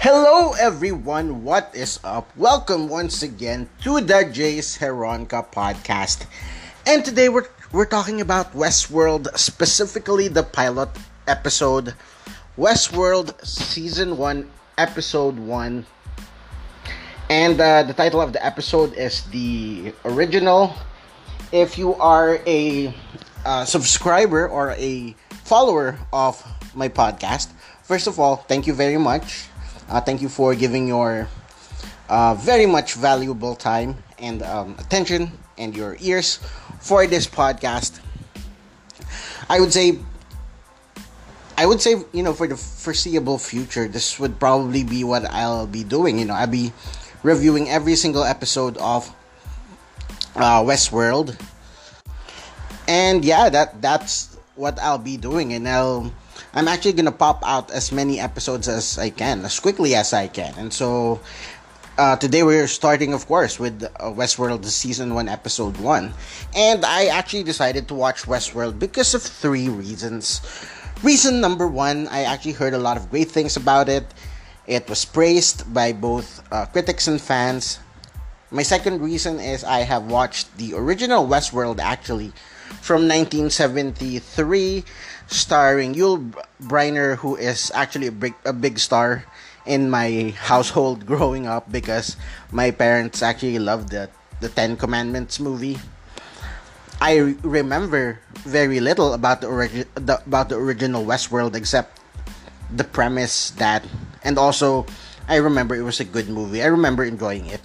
Hello everyone, what is up? Welcome once again to the Jace Heronka podcast. And today we're we're talking about Westworld, specifically the pilot episode Westworld season 1 episode 1. And uh, the title of the episode is the original. If you are a uh, subscriber or a follower of my podcast, first of all, thank you very much uh, thank you for giving your uh, very much valuable time and um, attention and your ears for this podcast. I would say, I would say, you know, for the foreseeable future, this would probably be what I'll be doing. You know, I'll be reviewing every single episode of uh, Westworld, and yeah, that that's what I'll be doing, and I'll I'm actually gonna pop out as many episodes as I can, as quickly as I can. And so uh, today we're starting, of course, with uh, Westworld season one, episode one. And I actually decided to watch Westworld because of three reasons. Reason number one, I actually heard a lot of great things about it. It was praised by both uh, critics and fans. My second reason is I have watched the original Westworld actually from 1973 starring Yul Brynner, who is actually a big, a big star in my household growing up because my parents actually loved the, the Ten Commandments movie. I remember very little about the, origi- the about the original Westworld except the premise that and also I remember it was a good movie. I remember enjoying it.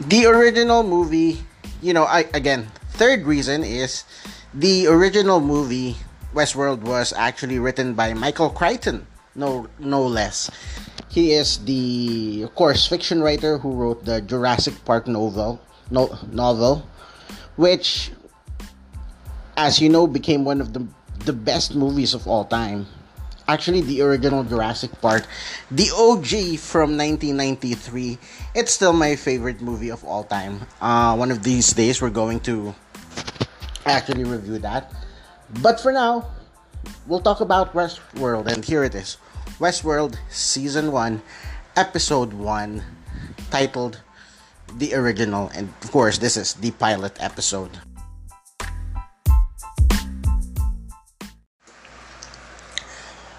The original movie, you know, I again, third reason is the original movie Westworld was actually written by Michael Crichton, no no less. He is the of course fiction writer who wrote the Jurassic Park novel, no, novel, which as you know became one of the the best movies of all time. Actually, the original Jurassic Park, the OG from 1993, it's still my favorite movie of all time. Uh, one of these days, we're going to actually review that. But for now, we'll talk about Westworld, and here it is Westworld Season 1, Episode 1, titled The Original. And of course, this is the pilot episode.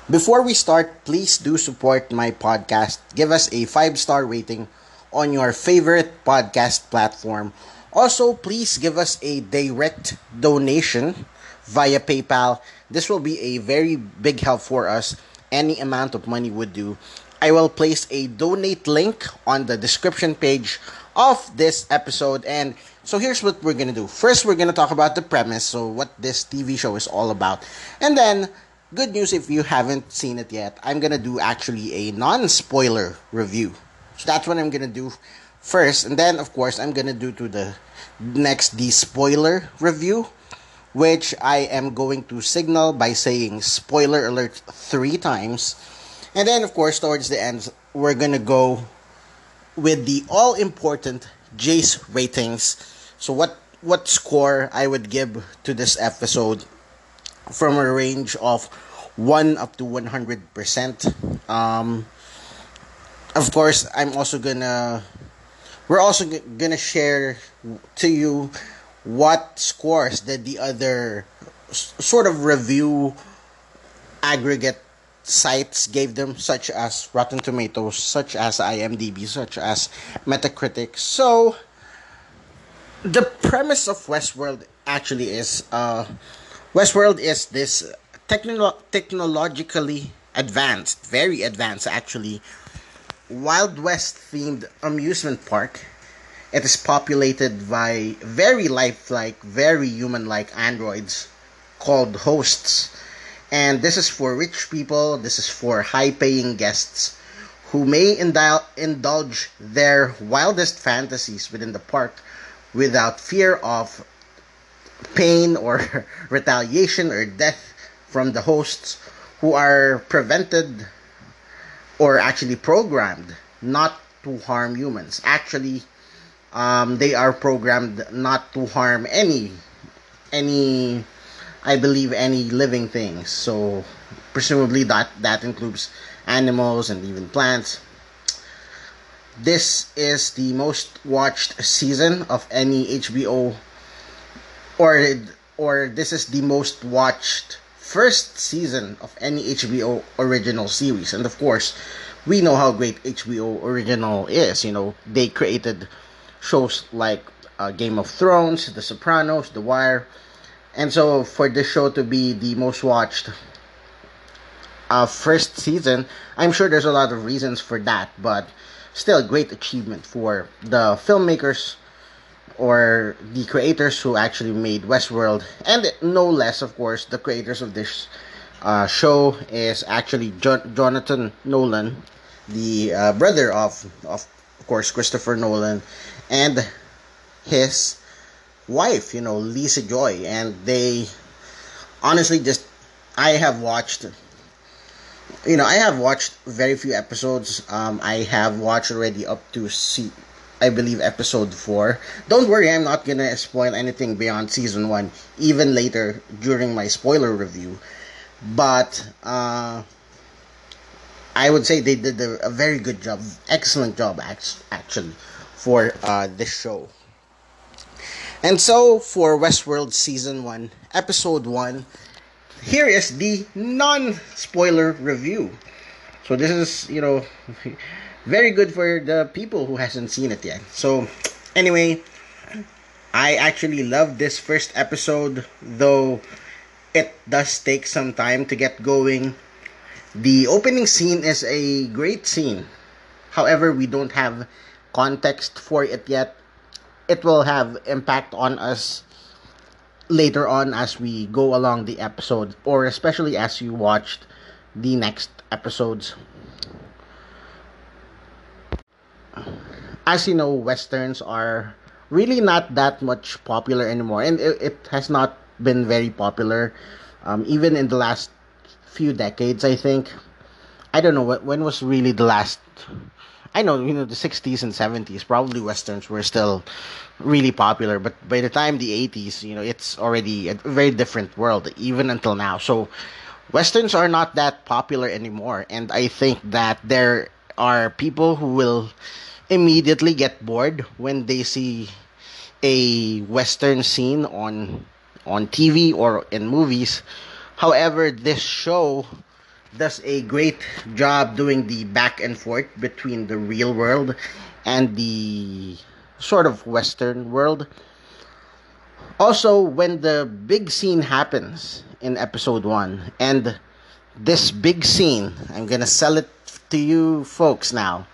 Before we start, please do support my podcast. Give us a five star rating on your favorite podcast platform also, please give us a direct donation via PayPal. This will be a very big help for us. Any amount of money would do. I will place a donate link on the description page of this episode. And so here's what we're gonna do. First, we're gonna talk about the premise, so what this TV show is all about. And then, good news if you haven't seen it yet, I'm gonna do actually a non spoiler review. So that's what I'm gonna do first, and then of course I'm gonna do to the next the spoiler review, which I am going to signal by saying spoiler alert three times, and then of course towards the end we're gonna go with the all important Jace ratings. So what what score I would give to this episode from a range of 1 up to 100%. Um, of course, I'm also gonna we're also g- gonna share to you what scores did the other s- sort of review aggregate sites gave them, such as Rotten Tomatoes, such as IMDb, such as Metacritic. So, the premise of Westworld actually is uh, Westworld is this technolo- technologically advanced, very advanced actually, Wild West themed amusement park. It is populated by very lifelike, very human like androids called hosts. And this is for rich people, this is for high paying guests who may indul- indulge their wildest fantasies within the park without fear of pain or retaliation or death from the hosts who are prevented or actually programmed not to harm humans. Actually, um, they are programmed not to harm any any I believe, any living things. So, presumably, that, that includes animals and even plants. This is the most watched season of any HBO, or or this is the most watched first season of any HBO original series. And of course, we know how great HBO original is. You know, they created shows like uh, Game of Thrones, The Sopranos, The Wire. And so for this show to be the most watched uh, first season, I'm sure there's a lot of reasons for that, but still great achievement for the filmmakers or the creators who actually made Westworld, and no less, of course, the creators of this uh, show is actually jo- Jonathan Nolan, the uh, brother of, of, course, Christopher Nolan, and his wife, you know, Lisa Joy, and they honestly just I have watched you know, I have watched very few episodes. Um, I have watched already up to see, I believe episode four. Don't worry, I'm not gonna spoil anything beyond season one, even later during my spoiler review. But uh, I would say they did a, very good job, excellent job actually, for uh, this show. And so for Westworld season one, episode one here is the non-spoiler review. So this is, you know, very good for the people who hasn't seen it yet. So anyway, I actually love this first episode though it does take some time to get going. The opening scene is a great scene. However, we don't have context for it yet. It will have impact on us later on as we go along the episode, or especially as you watched the next episodes. As you know, westerns are really not that much popular anymore, and it, it has not been very popular, um, even in the last few decades. I think. I don't know when was really the last I know, you know, the 60s and 70s, probably westerns were still really popular, but by the time the 80s, you know, it's already a very different world, even until now. So, westerns are not that popular anymore, and I think that there are people who will immediately get bored when they see a western scene on on TV or in movies. However, this show does a great job doing the back and forth between the real world and the sort of western world also when the big scene happens in episode 1 and this big scene i'm gonna sell it to you folks now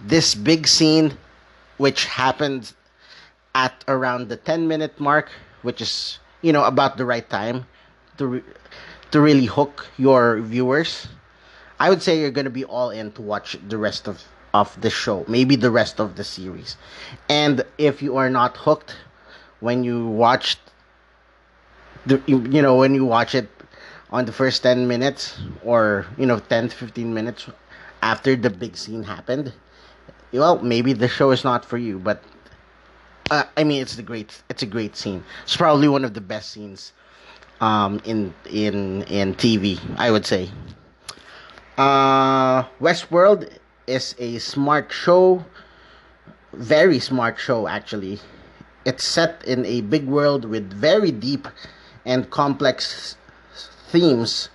this big scene which happened at around the 10 minute mark which is you know about the right time to re- to really hook your viewers, I would say you're going to be all in to watch the rest of, of the show, maybe the rest of the series. And if you are not hooked when you watched the you know when you watch it on the first 10 minutes or you know 10 to 15 minutes after the big scene happened well maybe the show is not for you but uh, i mean it's the great it's a great scene it's probably one of the best scenes um, in in in TV. I would say. Uh, Westworld is a smart show, very smart show actually. It's set in a big world with very deep and complex themes,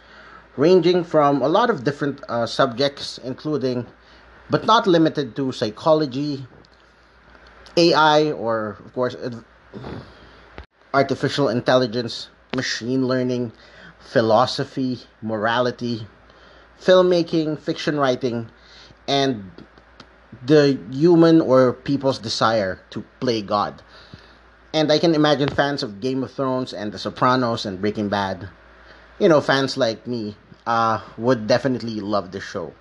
ranging from a lot of different uh, subjects, including, but not limited to psychology, AI, or of course, artificial intelligence, machine learning, philosophy, morality, filmmaking, fiction writing, and the human or people's desire to play God. And I can imagine fans of Game of Thrones and The Sopranos and Breaking Bad, you know, fans like me, uh, would definitely love the show.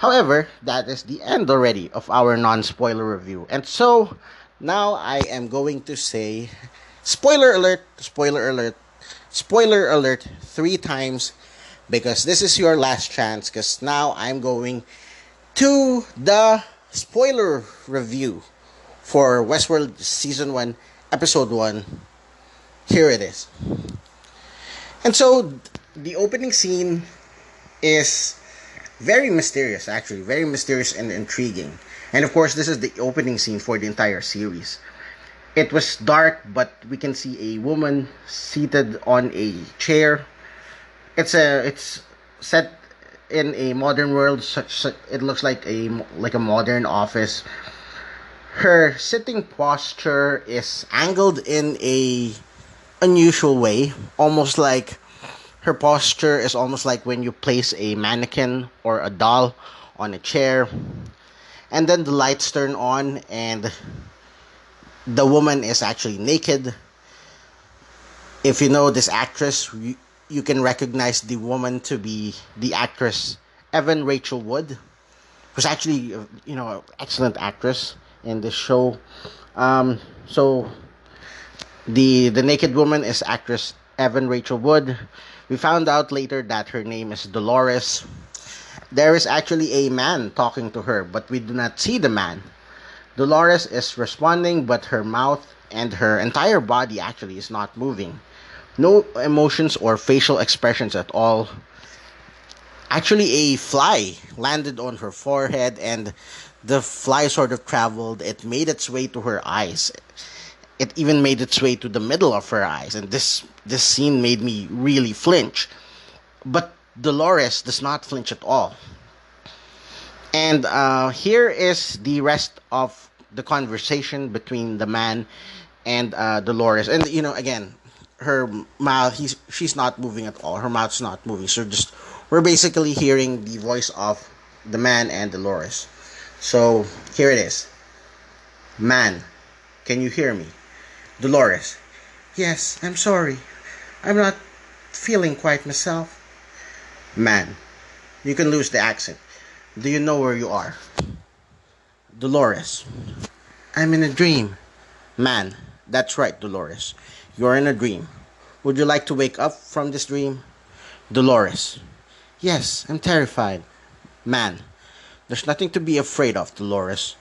However, that is the end already of our non spoiler review. And so now I am going to say spoiler alert, spoiler alert, spoiler alert three times because this is your last chance because now I'm going to the spoiler review for Westworld Season 1, Episode 1. Here it is. And so the opening scene is very mysterious, actually, very mysterious and intriguing. And of course, this is the opening scene for the entire series. It was dark, but we can see a woman seated on a chair. It's a it's set in a modern world. Such it looks like a like a modern office. Her sitting posture is angled in a unusual way, almost like her posture is almost like when you place a mannequin or a doll on a chair and then the lights turn on and the woman is actually naked. If you know this actress you, you can recognize the woman to be the actress evan rachel wood who's actually uh, you know excellent actress in this show. Um, so the the naked woman is actress evan rachel wood we found out later that her name is dolores there is actually a man talking to her, but we do not see the man. Dolores is responding, but her mouth and her entire body actually is not moving. No emotions or facial expressions at all. Actually, a fly landed on her forehead, and the fly sort of traveled. It made its way to her eyes. It even made its way to the middle of her eyes, and this this scene made me really flinch. But Dolores does not flinch at all. And uh, here is the rest of the conversation between the man and uh, Dolores. And you know, again, her mouth he's she's not moving at all. Her mouth's not moving. So just we're basically hearing the voice of the man and Dolores. So here it is. Man, can you hear me? Dolores. Yes, I'm sorry. I'm not feeling quite myself. Man, you can lose the accent. Do you know where you are? Dolores. I'm in a dream. Man, that's right, Dolores. You're in a dream. Would you like to wake up from this dream? Dolores. Yes, I'm terrified. Man, there's nothing to be afraid of, Dolores.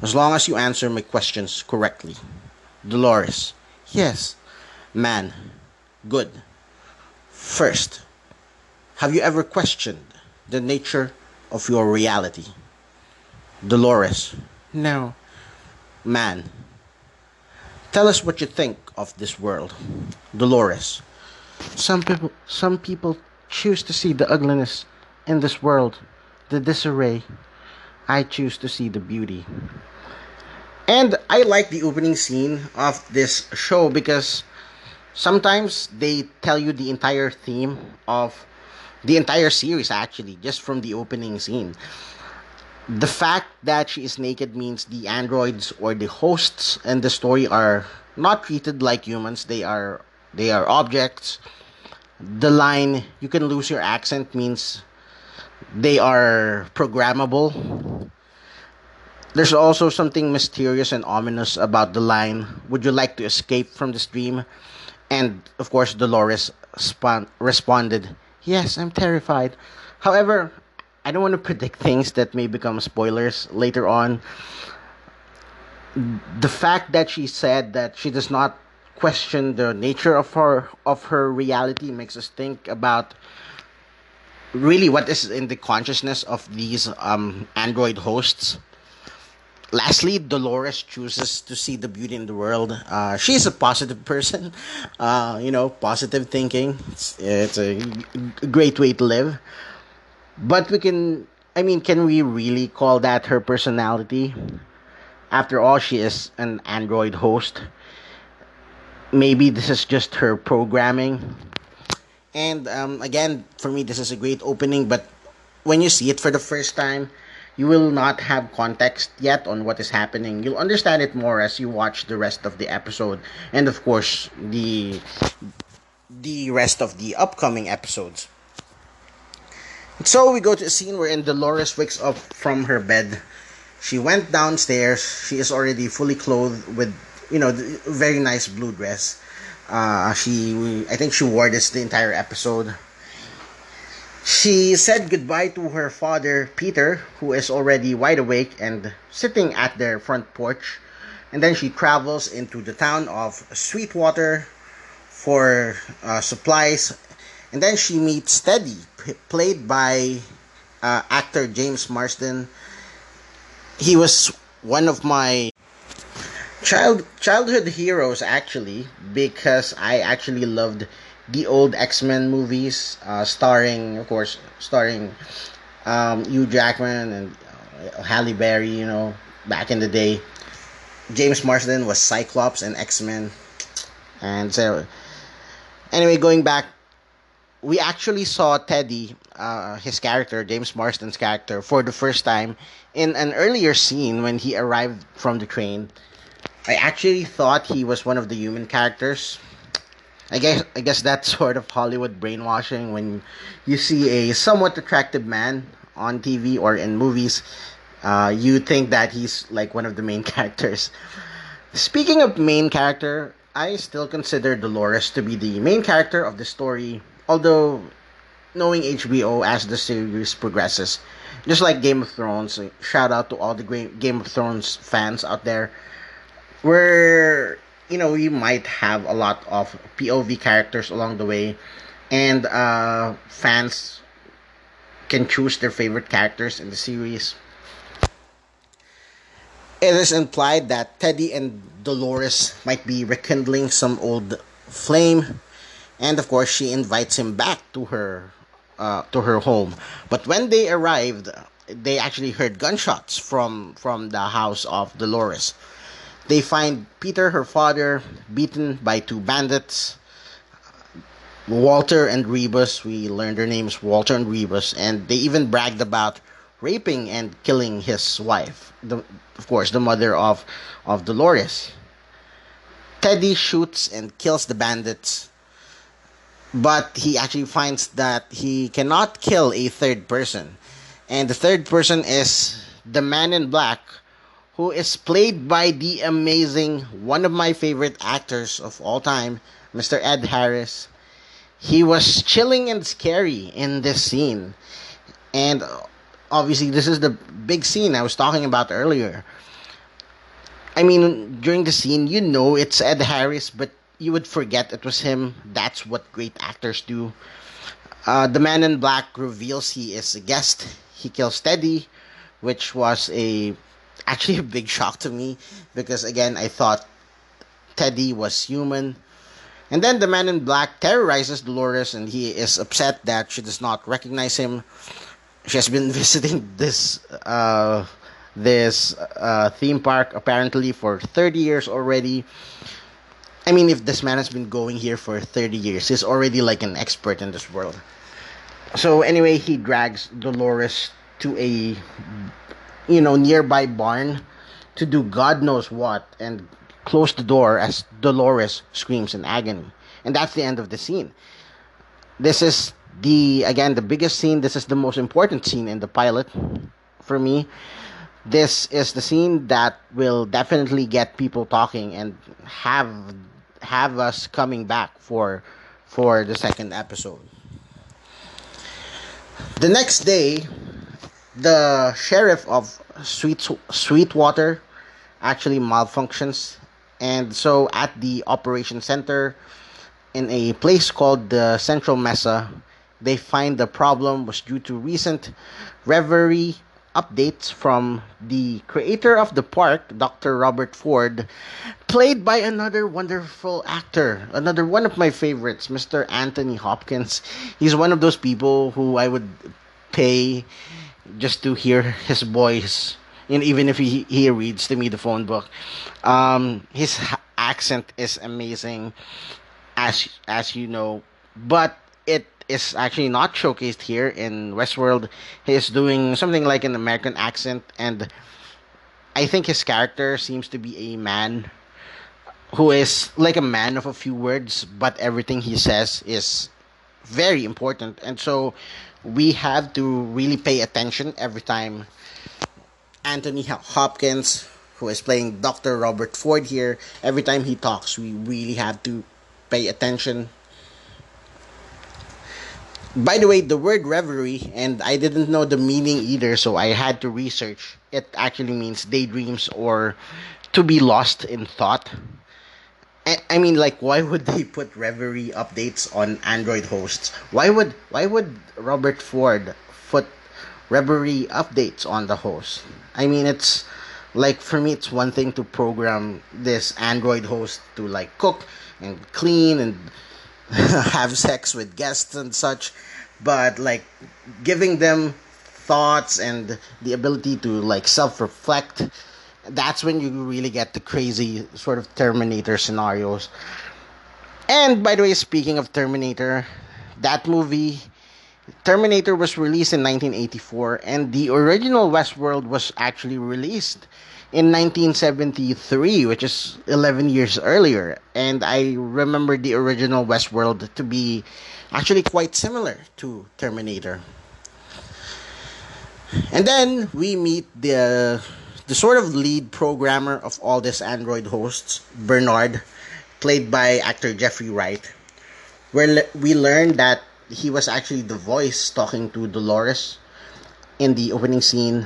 As long as you answer my questions correctly. Dolores. Yes. Man. Good. First, have you ever questioned the nature of your reality? Dolores. No. Man. Tell us what you think of this world. Dolores. Some people some people choose to see the ugliness in this world, the disarray. I choose to see the beauty. And I like the opening scene of this show because sometimes they tell you the entire theme of the entire series actually just from the opening scene. The fact that she is naked means the androids or the hosts in the story are not treated like humans. They are they are objects. The line you can lose your accent means they are programmable there's also something mysterious and ominous about the line would you like to escape from this dream and of course dolores spon- responded Yes, I'm terrified. However, I don't want to predict things that may become spoilers later on. The fact that she said that she does not question the nature of her of her reality makes us think about really what is in the consciousness of these um, android hosts lastly, Dolores chooses to see the beauty in the world. Uh, she's a positive person, uh, you know, positive thinking. It's, it's a great way to live. But we can, I mean, can we really call that her personality? After all, she is an Android host. Maybe this is just her programming. And um, again, for me, this is a great opening, but when you see it for the first time, you will not have context yet on what is happening. You'll understand it more as you watch the rest of the episode and of course the the rest of the upcoming episodes. So we go to a scene wherein Dolores wakes up from her bed. She went downstairs. She is already fully clothed with, you know, very nice blue dress. Uh, she, I think she wore this the entire episode. She said goodbye to her father, Peter, who is already wide awake and sitting at their front porch. And then she travels into the town of Sweetwater for uh, supplies. And then she meets Teddy, p- played by uh, actor James Marsden. He was one of my child childhood heroes actually because I actually loved the old X Men movies, uh, starring of course starring um, Hugh Jackman and uh, Halle Berry. You know, back in the day, James Marsden was Cyclops and X Men, and so anyway, going back. We actually saw Teddy, uh, his character, James Marsden's character, for the first time in an earlier scene when he arrived from the train I actually thought he was one of the human characters. I guess I guess that's sort of Hollywood brainwashing when you see a somewhat attractive man on TV or in movies. Uh, you think that he's like one of the main characters. Speaking of main character, I still consider Dolores to be the main character of the story, although knowing HBO as the series progresses, just like Game of Thrones, shout out to all the Game of Thrones fans out there where you know you might have a lot of POV characters along the way, and uh, fans can choose their favorite characters in the series. It is implied that Teddy and Dolores might be rekindling some old flame, and of course she invites him back to her uh, to her home. But when they arrived, they actually heard gunshots from from the house of Dolores. They find Peter, her father, beaten by two bandits. Walter and Rebus, we learned their names, Walter and Rebus, and they even bragged about raping and killing his wife, the, of course, the mother of, of Dolores. Teddy shoots and kills the bandits, but he actually finds that he cannot kill a third person. And the third person is the man in black who is played by the amazing, one of my favorite actors of all time, Mr. Ed Harris. He was chilling and scary in this scene. And obviously, this is the big scene I was talking about earlier. I mean, during the scene, you know it's Ed Harris, but you would forget it was him. That's what great actors do. Uh, the man in black reveals he is a guest. He kills Teddy, which was a actually a big shock to me because again I thought Teddy was human. And then the man in black terrorizes Dolores and he is upset that she does not recognize him. She has been visiting this uh, this uh, theme park apparently for 30 years already. I mean, if this man has been going here for 30 years, he's already like an expert in this world. So, anyway, he drags Dolores to a you know, nearby barn to do God knows what and close the door as Dolores screams in agony. And that's the end of the scene. This is the, again, the biggest scene. This is the most important scene in the pilot for me. This is the scene that will definitely get people talking and have have us coming back for for the second episode. The next day, the sheriff of Sweet Sweetwater actually malfunctions, and so at the operation center in a place called the Central Mesa, they find the problem was due to recent reverie updates from the creator of the park, Dr. Robert Ford, played by another wonderful actor, another one of my favorites, Mr. Anthony Hopkins. He's one of those people who I would pay just to hear his voice and even if he, he reads to me the phone book um, his accent is amazing as as you know but it is actually not showcased here in westworld. He is doing something like an american accent and i think his character seems to be a man who is like a man of a few words but everything he says is very important and so we have to really pay attention every time Anthony Hopkins, who is playing Dr. Robert Ford here, every time he talks, we really have to pay attention. By the way, the word reverie, and I didn't know the meaning either, so I had to research. It actually means daydreams or to be lost in thought. I, mean, like, why would they put Reverie updates on Android hosts? Why would why would Robert Ford put Reverie updates on the host? I mean, it's like for me, it's one thing to program this Android host to like cook and clean and have sex with guests and such, but like giving them thoughts and the ability to like self reflect that's when you really get the crazy sort of Terminator scenarios. And by the way, speaking of Terminator, that movie, Terminator was released in 1984, and the original Westworld was actually released in 1973, which is 11 years earlier. And I remember the original Westworld to be actually quite similar to Terminator. And then we meet the the sort of lead programmer of all these Android hosts, Bernard, played by actor Jeffrey Wright, where we learned that he was actually the voice talking to Dolores in the opening scene.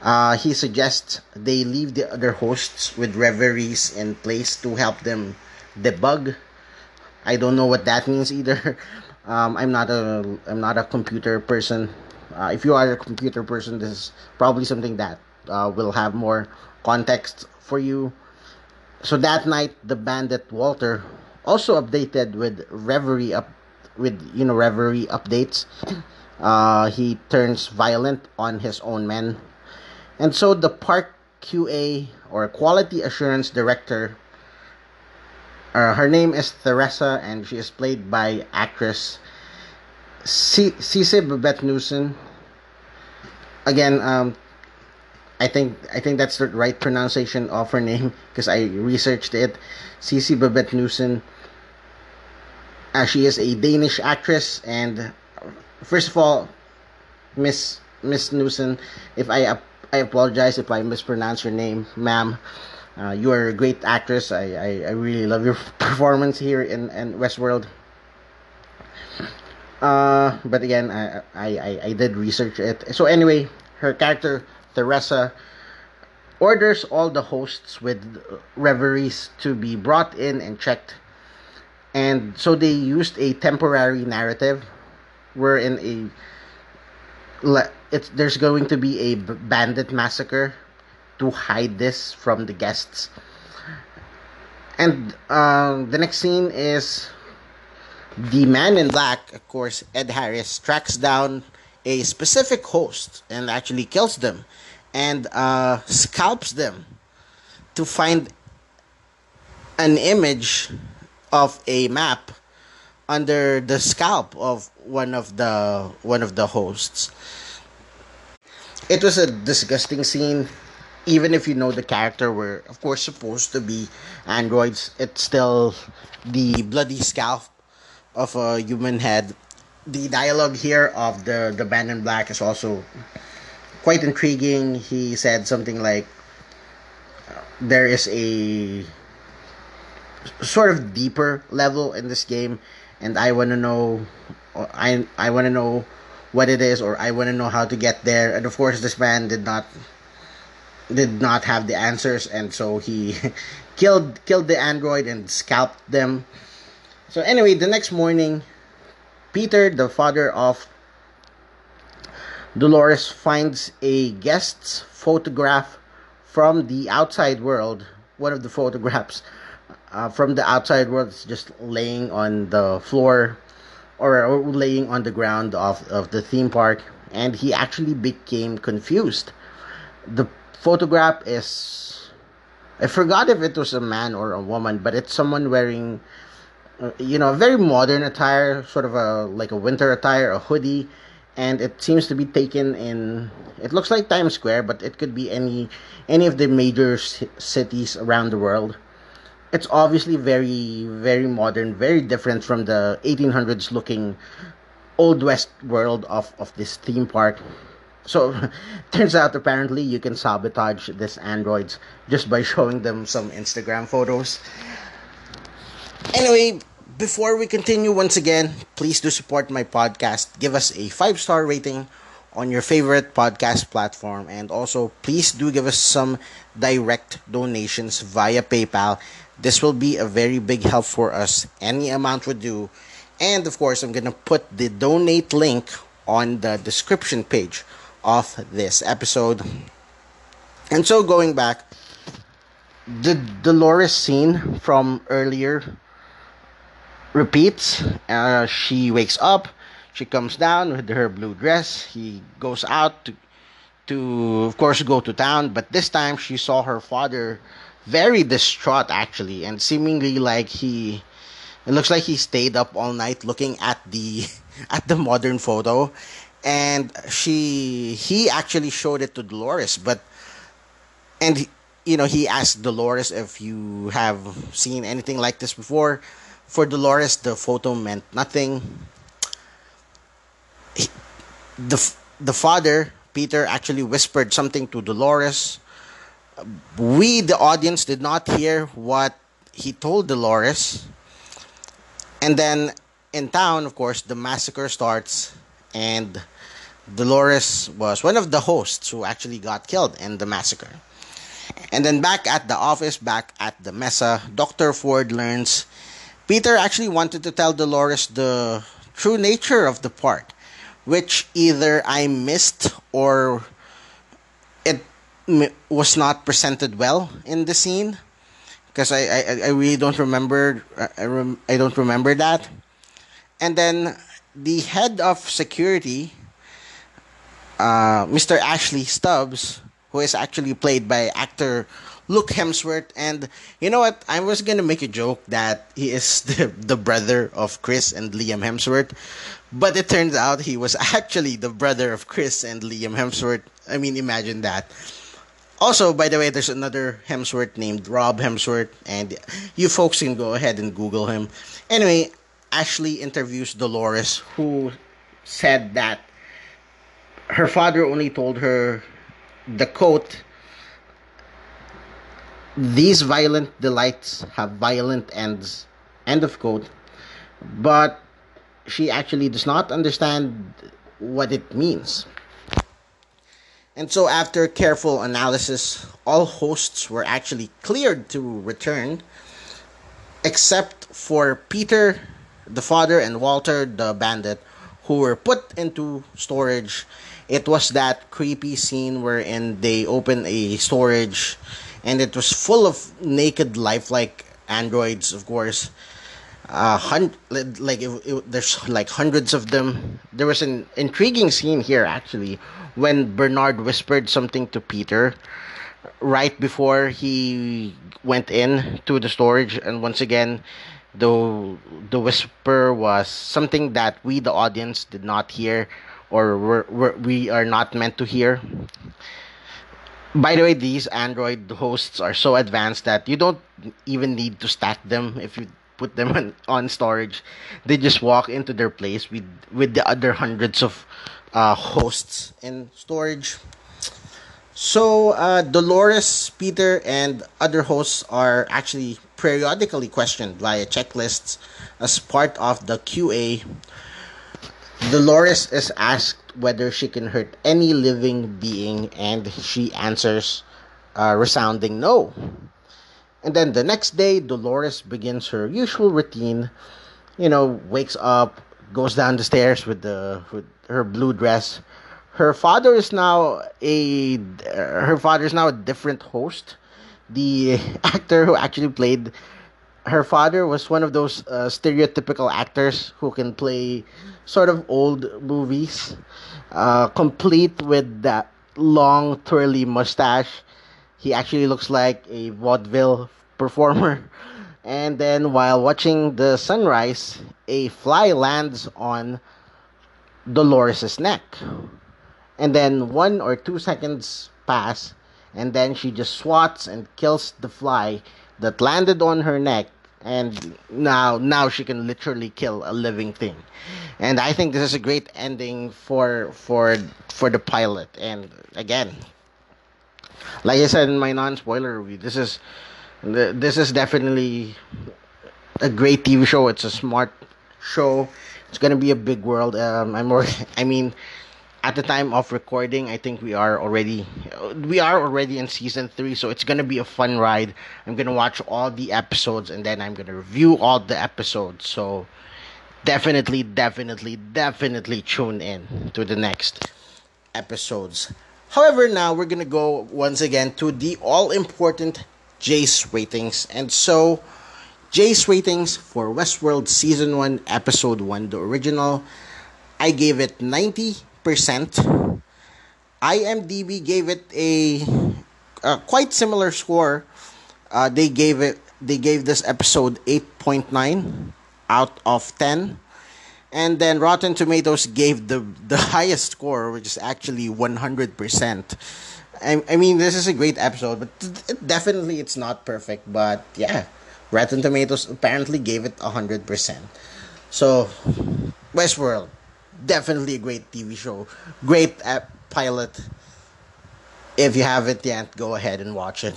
Uh, he suggests they leave the other hosts with reveries in place to help them debug. I don't know what that means either. Um, I'm not a I'm not a computer person. Uh, if you are a computer person, this is probably something that uh, will have more context for you. So that night, the bandit Walter also updated with Reverie up with you know Reverie updates. Uh, he turns violent on his own men, and so the park QA or quality assurance director. Uh, her name is Theresa, and she is played by actress Sidse Babett Knudsen. Again, um, I think I think that's the right pronunciation of her name because I researched it. Sidse Babett Knudsen. Uh, she is a Danish actress, and first of all, Miss Miss Knudsen, if I I apologize if I mispronounce your name, ma'am. Uh, you are a great actress. I, I, I really love your performance here in, in Westworld. Uh, but again, I, I, I did research it. So anyway, her character Theresa orders all the hosts with reveries to be brought in and checked. And so they used a temporary narrative wherein a it's there's going to be a bandit massacre to hide this from the guests. And uh, the next scene is the man in black, of course, Ed Harris, tracks down a specific host and actually kills them and uh, scalps them to find an image of a map under the scalp of one of the one of the hosts. It was a disgusting scene. Even if you know the character were of course supposed to be androids, it's still the bloody scalp of a human head. The dialogue here of the the band in black is also quite intriguing. He said something like, "There is a sort of deeper level in this game, and I want to know, I I want to know what it is, or I want to know how to get there." And of course, this man did not did not have the answers, and so he killed killed the android and scalped them. So anyway, the next morning, Peter, the father of Dolores finds a guest's photograph from the outside world. One of the photographs uh, from the outside world is just laying on the floor or, laying on the ground of, of the theme park, and he actually became confused. The photograph is. I forgot if it was a man or a woman, but it's someone wearing, uh, you know, very modern attire, sort of a like a winter attire, a hoodie, and it seems to be taken in it looks like Times Square but it could be any any of the major c- cities around the world. It's obviously very very modern very different from the 1800s looking old west world of of this theme park. So turns out apparently you can sabotage this androids just by showing them some instagram photos. Anyway before we continue, once again, please do support my podcast. Give us a five star rating on your favorite podcast platform. And also, please do give us some direct donations via PayPal. This will be a very big help for us. Any amount would do. And of course, I'm going to put the donate link on the description page of this episode. And so, going back, the Dolores scene from earlier repeats. Uh, she wakes up, she comes down with her blue dress. He goes out to, to of course, go to town. But this time, she saw her father very distraught, actually, and seemingly like he. It looks like he stayed up all night looking at the at the modern photo, and she he actually showed it to Dolores, but and you know he asked Dolores if you have seen anything like this before. For Dolores, the photo meant nothing. He, the the father Peter actually whispered something to Dolores. We, the audience, did not hear what he told Dolores. And then in town, of course, the massacre starts, and Dolores was one of the hosts who actually got killed in the massacre. And then back at the office, back at the mesa, Dr. Ford learns Peter actually wanted to tell Dolores the true nature of the part, which either I missed or it was not presented well in the scene because I, I, I really don't remember I, rem, I don't remember that and then the head of security uh, Mr. Ashley Stubbs who is actually played by actor Luke Hemsworth. And you know what? I was gonna make a joke that he is the, the brother of Chris and Liam Hemsworth, but it turns out he was actually the brother of Chris and Liam Hemsworth. I mean, imagine that. Also, by the way, there's another Hemsworth named Rob Hemsworth, and you folks can go ahead and Google him. Anyway, Ashley interviews Dolores, who said that her father only told her the quote these violent delights have violent ends end of quote but she actually does not understand what it means. And so after careful analysis all hosts were actually cleared to return except for peter the father and walter the bandit who were put into storage. It was that creepy scene wherein they open a storage and it was full of naked lifelike androids of course. Uh hun- like it, it, there's like hundreds of them. There was an intriguing scene here actually when bernard whispered something to peter right before he went in to the storage. And once again the the whisper was something that we the audience did not hear or we're, we're, we are not meant to hear. By the way, these Android hosts are so advanced that you don't even need to stack them if you put them on, on storage. They just walk into their place with with the other hundreds of uh, hosts in storage. So uh, Dolores, Peter, and other hosts are actually periodically questioned via checklists as part of the QA Dolores is asked whether she can hurt any living being, and she answers a resounding no. And then the next day, Dolores begins her usual routine. You know, wakes up, goes down the stairs with the with her blue dress. Her father is now a her father is now a different host. The actor who actually played her father was one of those uh, stereotypical actors who can play sort of old movies, uh, complete with that long twirly mustache. He actually looks like a vaudeville performer. And then while watching the sunrise, a fly lands on Dolores's neck. And then one or two seconds pass, and then she just swats and kills the fly that landed on her neck and now now she can literally kill a living thing. And i think this is a great ending for for for the pilot. And again like i said in my non-spoiler review this is this is definitely a great tv show. It's a smart show. It's gonna be a big world. Um i'm more i mean at the time of recording, I think we are already we are already in season three, so it's gonna be a fun ride. I'm gonna watch all the episodes and then I'm gonna review all the episodes. So definitely, definitely, definitely tune in to the next episodes. However, now we're gonna go once again to the all important Jace ratings, and so Jace ratings for Westworld season one, episode one, the original. I gave it ninety percent. IMDb gave it a, a quite similar score. Uh, they gave it they gave this episode 8.9 out of 10 and then rotten tomatoes gave the the highest score which is actually 100% I, I mean this is a great episode but it, definitely it's not perfect but yeah. Rotten tomatoes apparently gave it 100% so westworld definitely a great TV show. Great pilot. If you haven't yet, go ahead and watch it.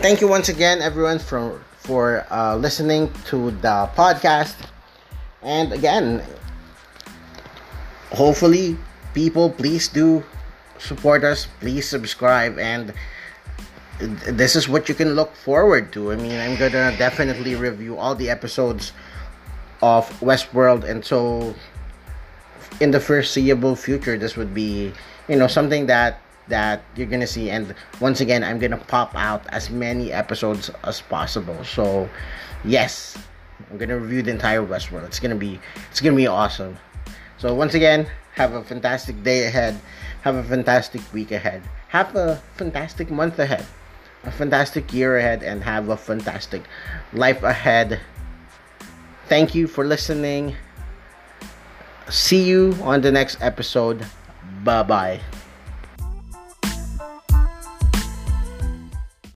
Thank you once again, everyone, for for uh, listening to the podcast. And again, hopefully, people, please do support us. Please subscribe and this is what you can look forward to. I mean, I'm gonna definitely review all the episodes of Westworld, and so in the foreseeable future, this would be you know something that that you're gonna see. And once again, I'm gonna pop out as many episodes as possible. So yes, I'm gonna review the entire Westworld. It's gonna be it's gonna be awesome. So once again, have a fantastic day ahead. Have a fantastic week ahead. Have a fantastic month ahead a fantastic year ahead and have a fantastic life ahead. Thank you for listening. See you on the next episode. Bye bye.